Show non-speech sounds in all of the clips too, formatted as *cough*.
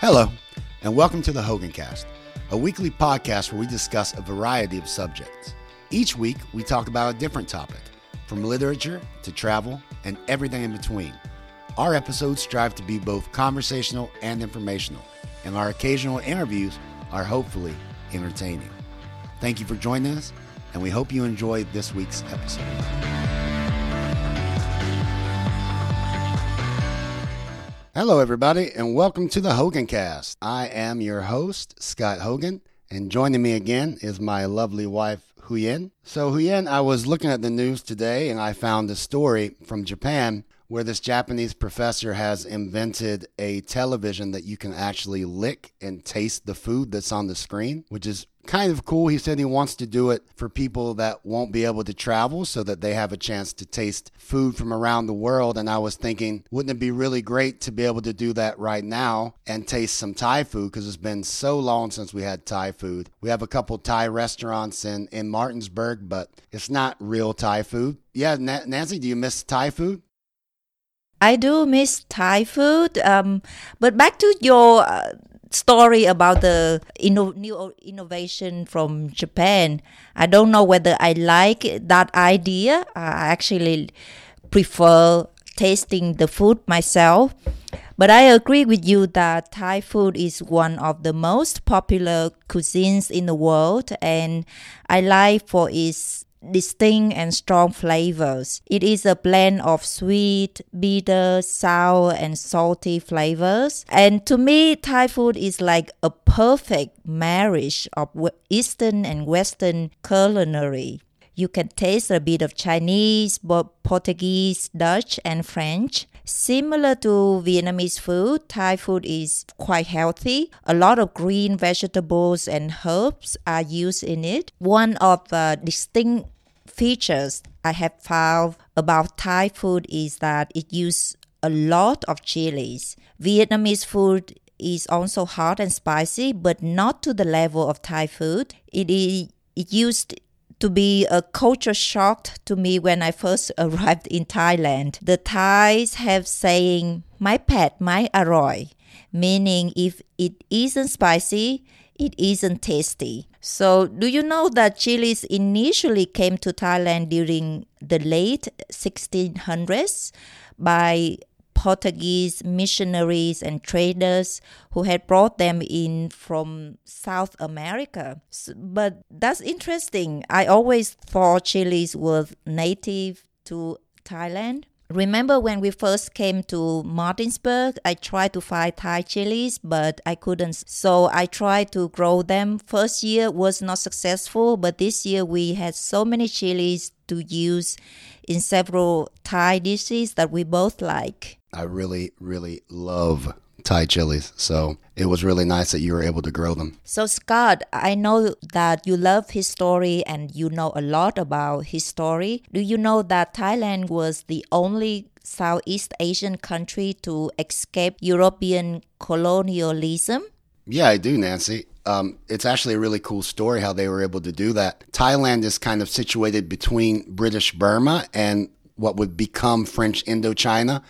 Hello, and welcome to the Hogan Cast, a weekly podcast where we discuss a variety of subjects. Each week, we talk about a different topic, from literature to travel and everything in between. Our episodes strive to be both conversational and informational, and our occasional interviews are hopefully entertaining. Thank you for joining us, and we hope you enjoyed this week's episode. Hello, everybody, and welcome to the Hogan Cast. I am your host, Scott Hogan, and joining me again is my lovely wife, Huyen. So, Huyen, I was looking at the news today and I found a story from Japan where this Japanese professor has invented a television that you can actually lick and taste the food that's on the screen, which is kind of cool. He said he wants to do it for people that won't be able to travel so that they have a chance to taste food from around the world. And I was thinking, wouldn't it be really great to be able to do that right now and taste some Thai food? Because it's been so long since we had Thai food. We have a couple Thai restaurants in, in Martinsburg, but it's not real Thai food. Yeah, Nancy, do you miss Thai food? I do miss Thai food. Um, but back to your uh, story about the inno- new innovation from Japan, I don't know whether I like that idea. I actually prefer tasting the food myself. But I agree with you that Thai food is one of the most popular cuisines in the world, and I like for its distinct and strong flavors. It is a blend of sweet, bitter, sour, and salty flavors. And to me, Thai food is like a perfect marriage of Eastern and Western culinary. You can taste a bit of Chinese, Portuguese, Dutch, and French. Similar to Vietnamese food, Thai food is quite healthy. A lot of green vegetables and herbs are used in it. One of the distinct features I have found about Thai food is that it uses a lot of chilies. Vietnamese food is also hot and spicy, but not to the level of Thai food. It is it used to be a culture shock to me when I first *laughs* arrived in Thailand. The Thais have saying "my pet, my arroy," meaning if it isn't spicy, it isn't tasty. So, do you know that chilies initially came to Thailand during the late 1600s by Portuguese missionaries and traders who had brought them in from South America. But that's interesting. I always thought chilies were native to Thailand. Remember when we first came to Martinsburg, I tried to find Thai chilies, but I couldn't. So I tried to grow them. First year was not successful, but this year we had so many chilies to use in several Thai dishes that we both like. I really, really love Thai chilies. So it was really nice that you were able to grow them. So, Scott, I know that you love history and you know a lot about history. Do you know that Thailand was the only Southeast Asian country to escape European colonialism? Yeah, I do, Nancy. Um, it's actually a really cool story how they were able to do that. Thailand is kind of situated between British Burma and what would become French Indochina.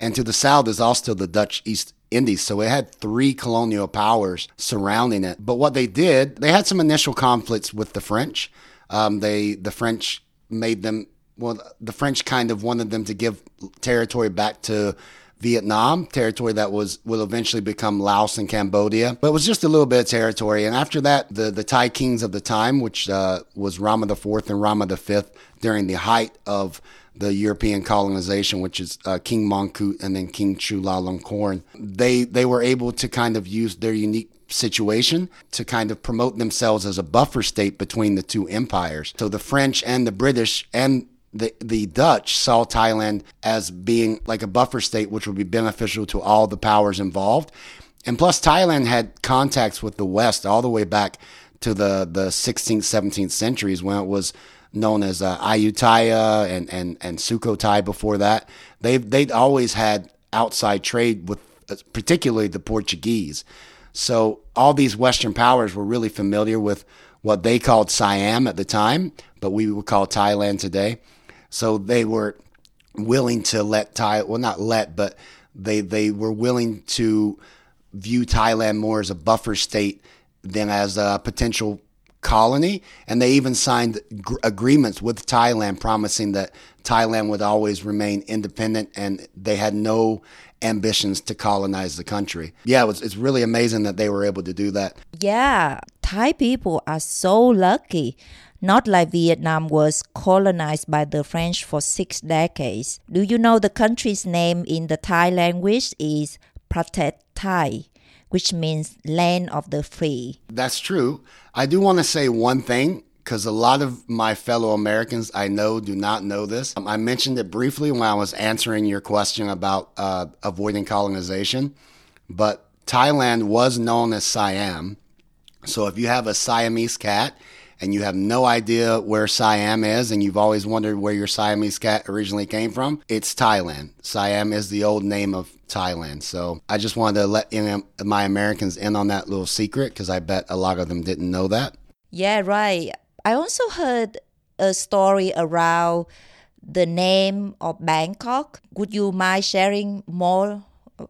And to the south is also the Dutch East Indies. So it had three colonial powers surrounding it. But what they did, they had some initial conflicts with the French. Um, they the French made them well. The French kind of wanted them to give territory back to Vietnam, territory that was will eventually become Laos and Cambodia. But it was just a little bit of territory. And after that, the the Thai kings of the time, which uh, was Rama IV and Rama V, during the height of the European colonization, which is uh, King Mongkut and then King Chulalongkorn, they they were able to kind of use their unique situation to kind of promote themselves as a buffer state between the two empires. So the French and the British and the, the Dutch saw Thailand as being like a buffer state, which would be beneficial to all the powers involved. And plus, Thailand had contacts with the West all the way back to the, the 16th, 17th centuries when it was known as uh, Ayutthaya and, and, and Sukhothai before that. They've, they'd always had outside trade with uh, particularly the Portuguese. So all these Western powers were really familiar with what they called Siam at the time, but we would call Thailand today. So they were willing to let Thai, well, not let, but they, they were willing to view Thailand more as a buffer state than as a potential colony. And they even signed gr- agreements with Thailand promising that Thailand would always remain independent and they had no ambitions to colonize the country. Yeah, it was, it's really amazing that they were able to do that. Yeah, Thai people are so lucky. Not like Vietnam was colonized by the French for six decades. Do you know the country's name in the Thai language is Pratet Thai, which means land of the free? That's true. I do want to say one thing because a lot of my fellow Americans I know do not know this. Um, I mentioned it briefly when I was answering your question about uh, avoiding colonization, but Thailand was known as Siam. So if you have a Siamese cat and you have no idea where Siam is and you've always wondered where your Siamese cat originally came from, it's Thailand. Siam is the old name of Thailand. So I just wanted to let in, my Americans in on that little secret because I bet a lot of them didn't know that. Yeah, right. I also heard a story around the name of Bangkok. Would you mind sharing more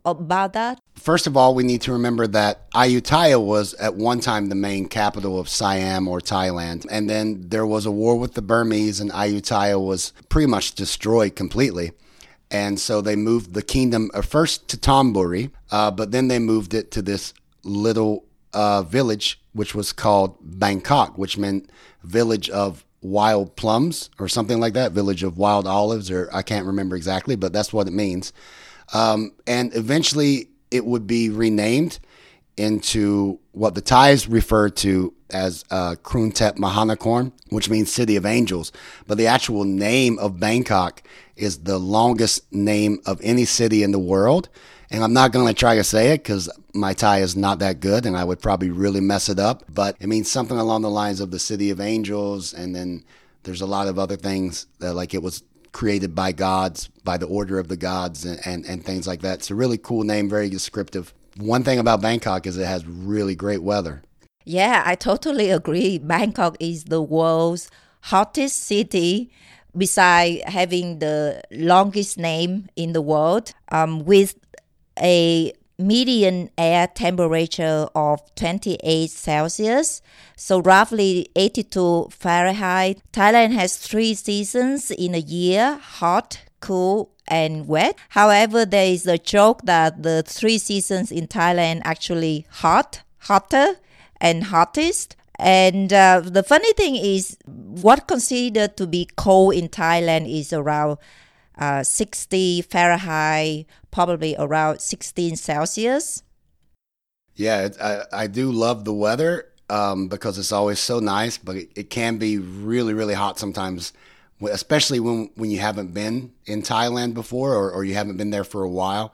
about that? First of all, we need to remember that Ayutthaya was at one time the main capital of Siam or Thailand. And then there was a war with the Burmese, and Ayutthaya was pretty much destroyed completely. And so they moved the kingdom uh, first to Thonburi, uh, but then they moved it to this little uh, village, which was called Bangkok, which meant village of wild plums or something like that, village of wild olives, or I can't remember exactly, but that's what it means. Um, and eventually it would be renamed into what the Thais refer to as uh, Krungthep Mahanakhon, which means City of Angels. But the actual name of Bangkok is the longest name of any city in the world. And I'm not going to try to say it because my Thai is not that good and I would probably really mess it up. But it means something along the lines of the City of Angels. And then there's a lot of other things that, like, it was created by gods, by the order of the gods, and, and, and things like that. It's a really cool name, very descriptive. One thing about Bangkok is it has really great weather. Yeah, I totally agree. Bangkok is the world's hottest city besides having the longest name in the world um, with a median air temperature of 28 Celsius, so roughly 82 Fahrenheit. Thailand has three seasons in a year hot, cool, and wet. However, there is a joke that the three seasons in Thailand actually hot, hotter, and hottest. And uh, the funny thing is, what considered to be cold in Thailand is around uh, 60 Fahrenheit, probably around 16 Celsius. Yeah, I, I do love the weather um, because it's always so nice, but it, it, can be really, really hot sometimes, especially when, when you haven't been in Thailand before or, or you haven't been there for a while.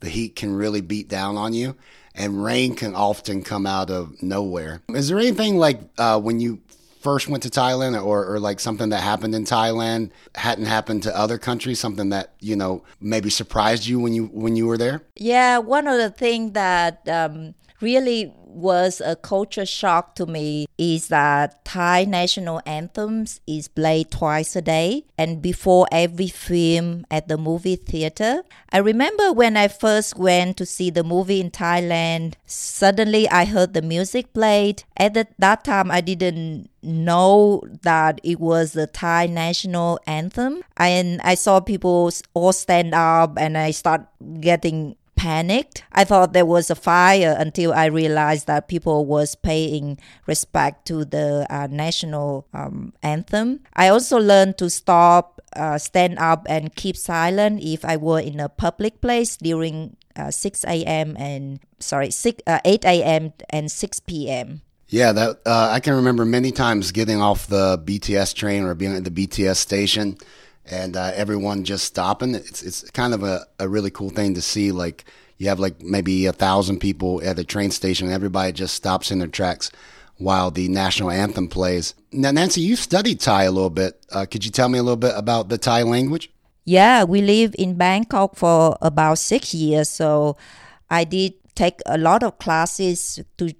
The heat can really beat down on you, and rain can often come out of nowhere. Is there anything like uh, when you first went to Thailand or, or like something that happened in Thailand hadn't happened to other countries, something that, you know, maybe surprised you when you when you were there? Yeah, one of the things that um, really was a culture shock to me is that Thai national anthems is played twice a day and before every film at the movie theater. I remember when I first went to see the movie in Thailand, suddenly I heard the music played. At the, that time, I didn't know that it was the Thai national anthem. And I saw people all stand up and I start getting panicked. I thought there was a fire until I realized that people was paying respect to the uh, national um, anthem. I also learned to stop, uh, stand up, and keep silent if I were in a public place during uh, 6 a.m. and sorry, 6, uh, 8 a.m. and 6 p.m. Yeah, that uh, I can remember many times getting off the BTS train or being at the BTS station and uh, everyone just stopping. It's it's kind of a, a really cool thing to see. Like you have like maybe a thousand people at the train station, and everybody just stops in their tracks while the national anthem plays. Now, Nancy, you studied Thai a little bit. Uh, could you tell me a little bit about the Thai language? Yeah, we live in Bangkok for about six years, so I did take a lot of classes to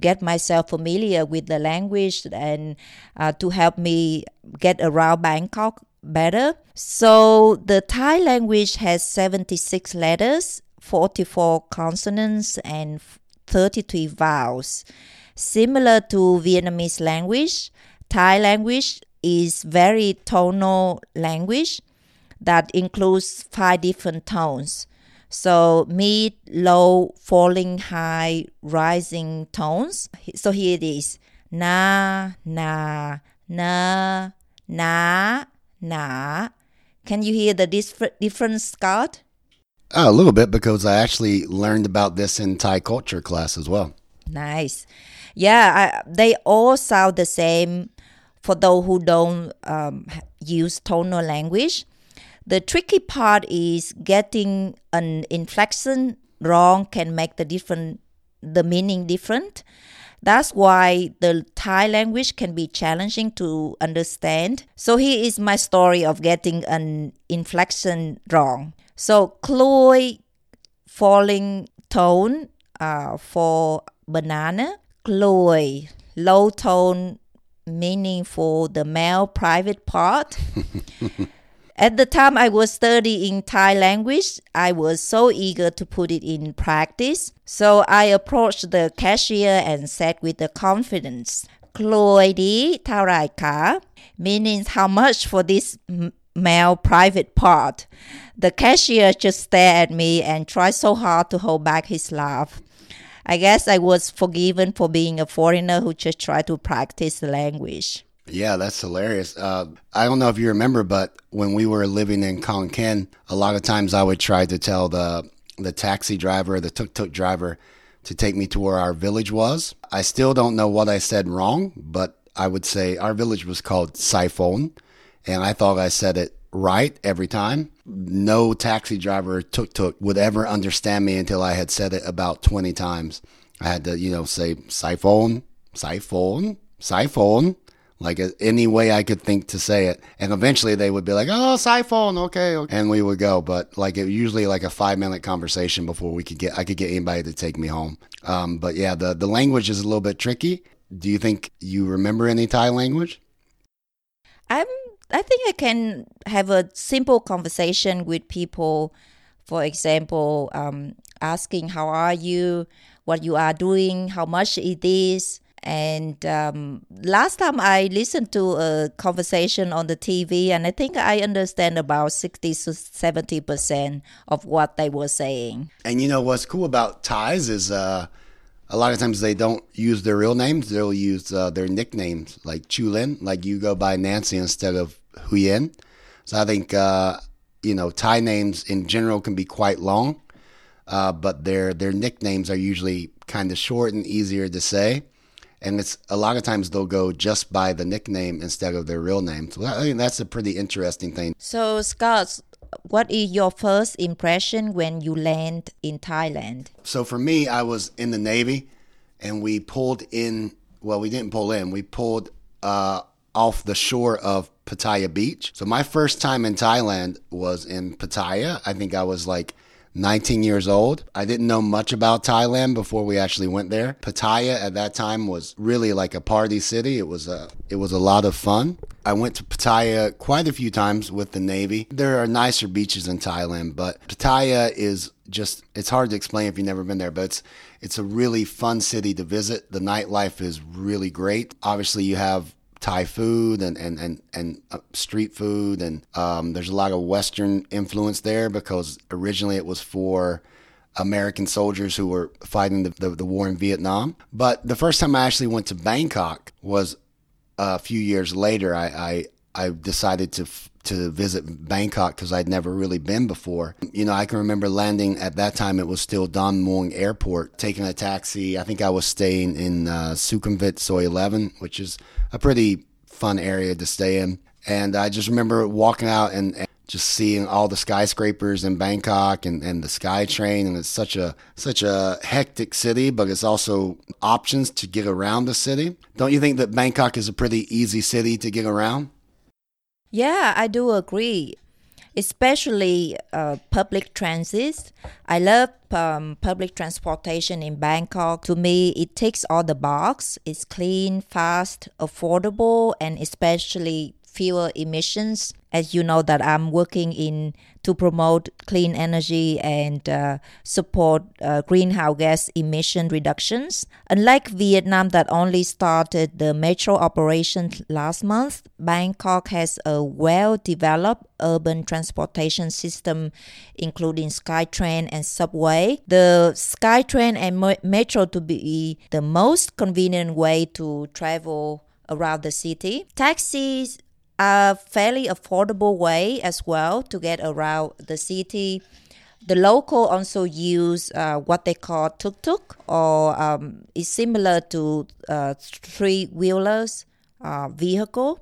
get myself familiar with the language and uh, to help me get around Bangkok better. So the Thai language has 76 letters 44 consonants and 33 vowels. Similar to Vietnamese language, Thai language is very tonal language that includes five different tones. So mid, low, falling, high, rising tones. So here it is. Na, na, na, na, na. Can you hear the different difference, Scott? Oh, a little bit because I actually learned about this in Thai culture class as well. Nice. Yeah, I, they all sound the same for those who don't um, use tonal language. The tricky part is getting an inflection wrong can make the different the meaning different. That's why the Thai language can be challenging to understand. So here is my story of getting an inflection wrong. So cloy falling tone uh, for banana, cloy low tone meaning for the male private part. *laughs* At the time I was studying Thai language, I was so eager to put it in practice. So I approached the cashier and said with the confidence, Chloe Taraika, meaning how much for this male private part. The cashier just stared at me and tried so hard to hold back his laugh. I guess I was forgiven for being a foreigner who just tried to practice the language. Yeah, that's hilarious. Uh, I don't know if you remember, but when we were living in Khon Kaen, a lot of times I would try to tell the the taxi driver, the tuk tuk driver, to take me to where our village was. I still don't know what I said wrong, but I would say our village was called Saiphone, and I thought I said it right every time. No taxi driver tuk tuk would ever understand me until I had said it about 20 times. I had to, you know, say siphon, siphon, siphon like any way I could think to say it. And eventually they would be like, "Oh, siphon, okay,", okay. and we would go. But like it usually like a five minute conversation before we could get I could get anybody to take me home. Um, but yeah, the the language is a little bit tricky. Do you think you remember any Thai language? I'm. I think I can have a simple conversation with people. For example, um, asking how are you, what you are doing, how much it is and um, last time I listened to a conversation on the TV, and I think I understand about 60 to 70% of what they were saying. And you know what's cool about Thais is uh, a lot of times they don't use their real names, they'll use uh, their nicknames, like Chulin, like you go by Nancy instead of Huyen. So I think, uh, you know, Thai names in general can be quite long, uh, but their, their nicknames are usually kind of short and easier to say and it's a lot of times they'll go just by the nickname instead of their real name. So I think that's a pretty interesting thing. So Scott, what is your first impression when you land in Thailand? So for me, I was in the Navy, and we pulled in. Well, we didn't pull in. We pulled uh, off the shore of Pattaya Beach. So my first time in Thailand was in Pattaya. I think I was like 19 years old. I didn't know much about Thailand before we actually went there. Pattaya at that time was really like a party city. It was a it was a lot of fun. I went to Pattaya quite a few times with the Navy. There are nicer beaches in Thailand, but Pattaya is just it's hard to explain if you've never been there, but it's it's a really fun city to visit. The nightlife is really great. Obviously, you have Thai food and and and, and uh, street food, and um, there's a lot of Western influence there because originally it was for American soldiers who were fighting the, the, the war in Vietnam. But the first time I actually went to Bangkok was a few years later. I I, I decided to to visit Bangkok because I'd never really been before. You know, I can remember landing at that time. It was still Don Mueang Airport, taking a taxi. I think I was staying in uh, Sukhumvit Soi 11, which is a pretty fun area to stay in. And I just remember walking out and, and just seeing all the skyscrapers in Bangkok and, and the SkyTrain and it's such a such a hectic city, but it's also options to get around the city. Don't you think that Bangkok is a pretty easy city to get around? Yeah, I do agree especially uh, public transit. I love um, public transportation in Bangkok. To me, it ticks all the box. It's clean, fast, affordable, and especially fewer emissions. As you know, that I'm working in to promote clean energy and uh, support uh, greenhouse gas emission reductions. Unlike Vietnam, that only started the metro operation last month, Bangkok has a well developed urban transportation system, including SkyTrain and subway. The SkyTrain and metro to be the most convenient way to travel around the city. Taxis a fairly affordable way as well to get around the city. The local also use uh, what they call tuk tuk, or um, is similar to uh, three wheelers uh, vehicle.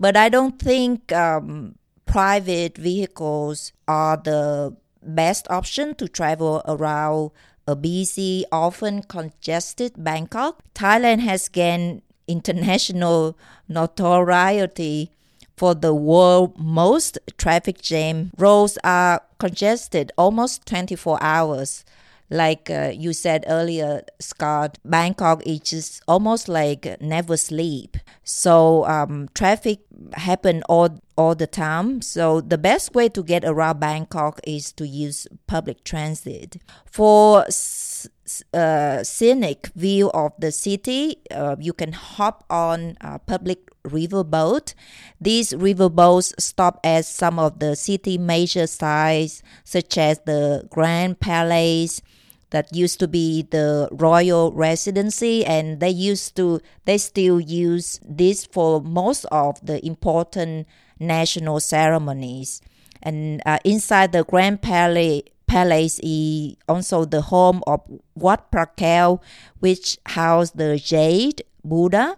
But I don't think um, private vehicles are the best option to travel around a busy, often congested Bangkok. Thailand has gained international *laughs* notoriety for the world most traffic jam. Roads are congested almost 24 hours. Like uh, you said earlier, Scott, Bangkok is just almost like never sleep. So um, traffic happen all all the time. So the best way to get around Bangkok is to use public transit. For uh, scenic view of the city, uh, you can hop on a public riverboat. These riverboats stop at some of the city major sites, such as the Grand Palace, that used to be the royal residency and they used to they still use this for most of the important national ceremonies and uh, inside the grand palace palace is also the home of Wat Phra Kaew, which housed the Jade Buddha,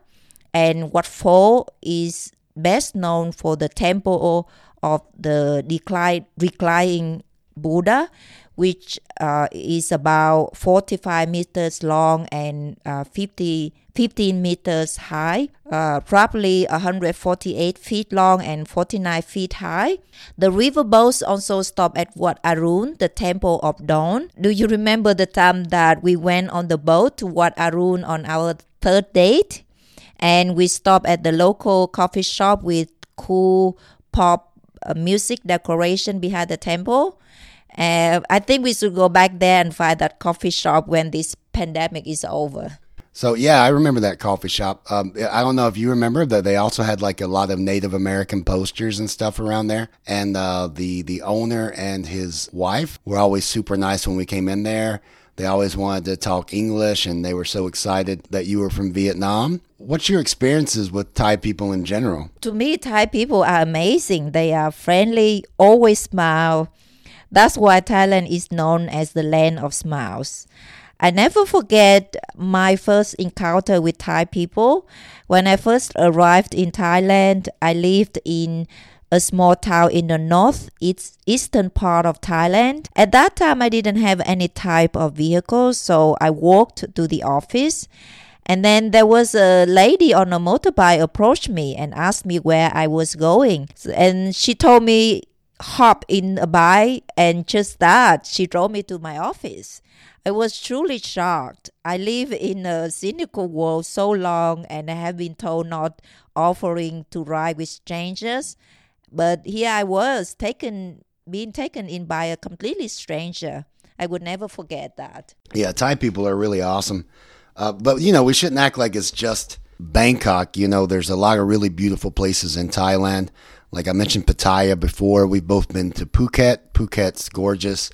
and Wat Pho is best known for the temple of the decline, reclining Buddha, which uh, is about 45 meters long and uh, 50, 15 meters high, uh, roughly 148 feet long and 49 feet high. The river boats also stop at Wat Arun, the Temple of Dawn. Do you remember the time that we went on the boat to Wat Arun on our third date? And we stopped at the local coffee shop with cool pop uh, music decoration behind the temple uh, I think we should go back there and find that coffee shop when this pandemic is over. So yeah, I remember that coffee shop. Um, I don't know if you remember that they also had like a lot of Native American posters and stuff around there. And uh, the the owner and his wife were always super nice when we came in there. They always wanted to talk English, and they were so excited that you were from Vietnam. What's your experiences with Thai people in general? To me, Thai people are amazing. They are friendly, always smile that's why Thailand is known as the land of smiles. I never forget my first encounter with Thai people. When I first arrived in Thailand, I lived in a small town in the north it's eastern part of Thailand. At that time, I didn't have any type of vehicle, so I walked to the office. And then there was a lady on a motorbike approached me and asked me where I was going. And she told me hop in a bike and just that she drove me to my office. I was truly shocked. I live in a cynical world so long and I have been told not offering to ride with strangers. But here I was taken being taken in by a completely stranger. I would never forget that. Yeah, Thai people are really awesome. Uh, but you know, we shouldn't act like it's just Bangkok. You know, there's a lot of really beautiful places in Thailand. Like I mentioned Pattaya before, we've both been to Phuket. Phuket's gorgeous.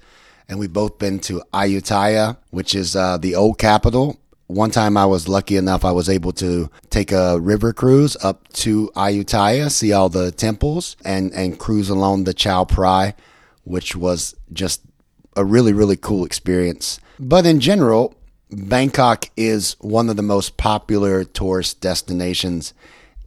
And we've both been to Ayutthaya, which is uh, the old capital. One time I was lucky enough, I was able to take a river cruise up to Ayutthaya, see all the temples, and, and cruise along the Chao Phraya, which was just a really, really cool experience. But in general, Bangkok is one of the most popular tourist destinations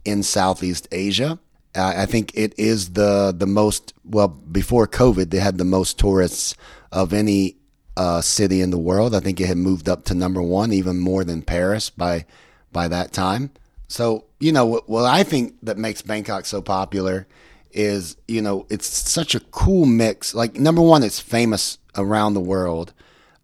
in Southeast Asia. I think it is the the most well before COVID they had the most tourists of any uh, city in the world. I think it had moved up to number one, even more than Paris by by that time. So you know what, what I think that makes Bangkok so popular is you know it's such a cool mix. Like number one, it's famous around the world.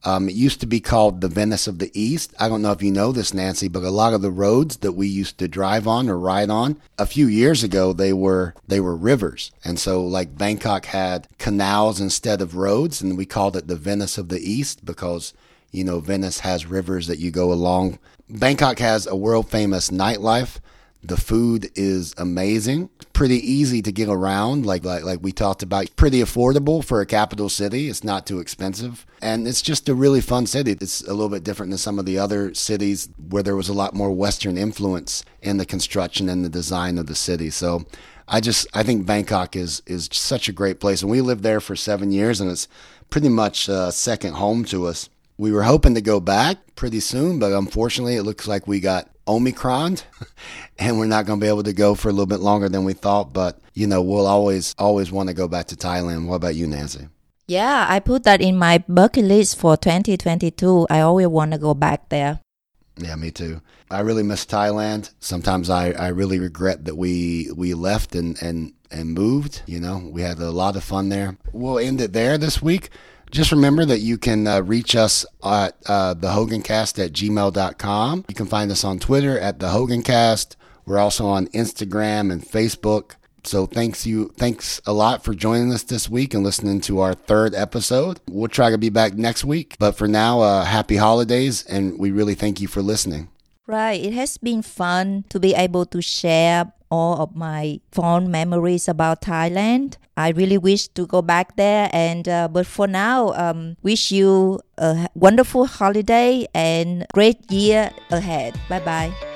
Um, it used to be called the Venice of the East. I don't know if you know this, Nancy, but a lot of the roads that we used to drive on or ride on a few years ago they were they were rivers, and so like Bangkok had canals instead of roads, and we called it the Venice of the East because you know Venice has rivers that you go along. Bangkok has a world famous nightlife. The food is amazing. Pretty easy to get around, like, like like we talked about. Pretty affordable for a capital city. It's not too expensive, and it's just a really fun city. It's a little bit different than some of the other cities where there was a lot more Western influence in the construction and the design of the city. So, I just I think Bangkok is is such a great place, and we lived there for seven years, and it's pretty much a second home to us. We were hoping to go back pretty soon, but unfortunately, it looks like we got Omicron *laughs* and we're not going to be able to go for a little bit longer than we thought. But, you know, we'll always, always want to go back to Thailand. What about you, Nancy? Yeah, I put that in my bucket list for 2022. I always want to go back there. Yeah, me too. I really miss Thailand. Sometimes I, I really regret that we we left and, and, and moved. You know, we had a lot of fun there. We'll end it there this week. Just remember that you can uh, reach us at uh, thehogancast at gmail.com. You can find us on Twitter at thehogancast. We're also on Instagram and Facebook. So thanks you thanks a lot for joining us this week and listening to our third episode. We'll try to be back next week. But for now, uh, happy holidays and we really thank you for listening. Right. It has been fun to be able to share all of my fond memories about Thailand. I really wish to go back there, and uh, but for now, um, wish you a wonderful holiday and great year ahead. Bye bye.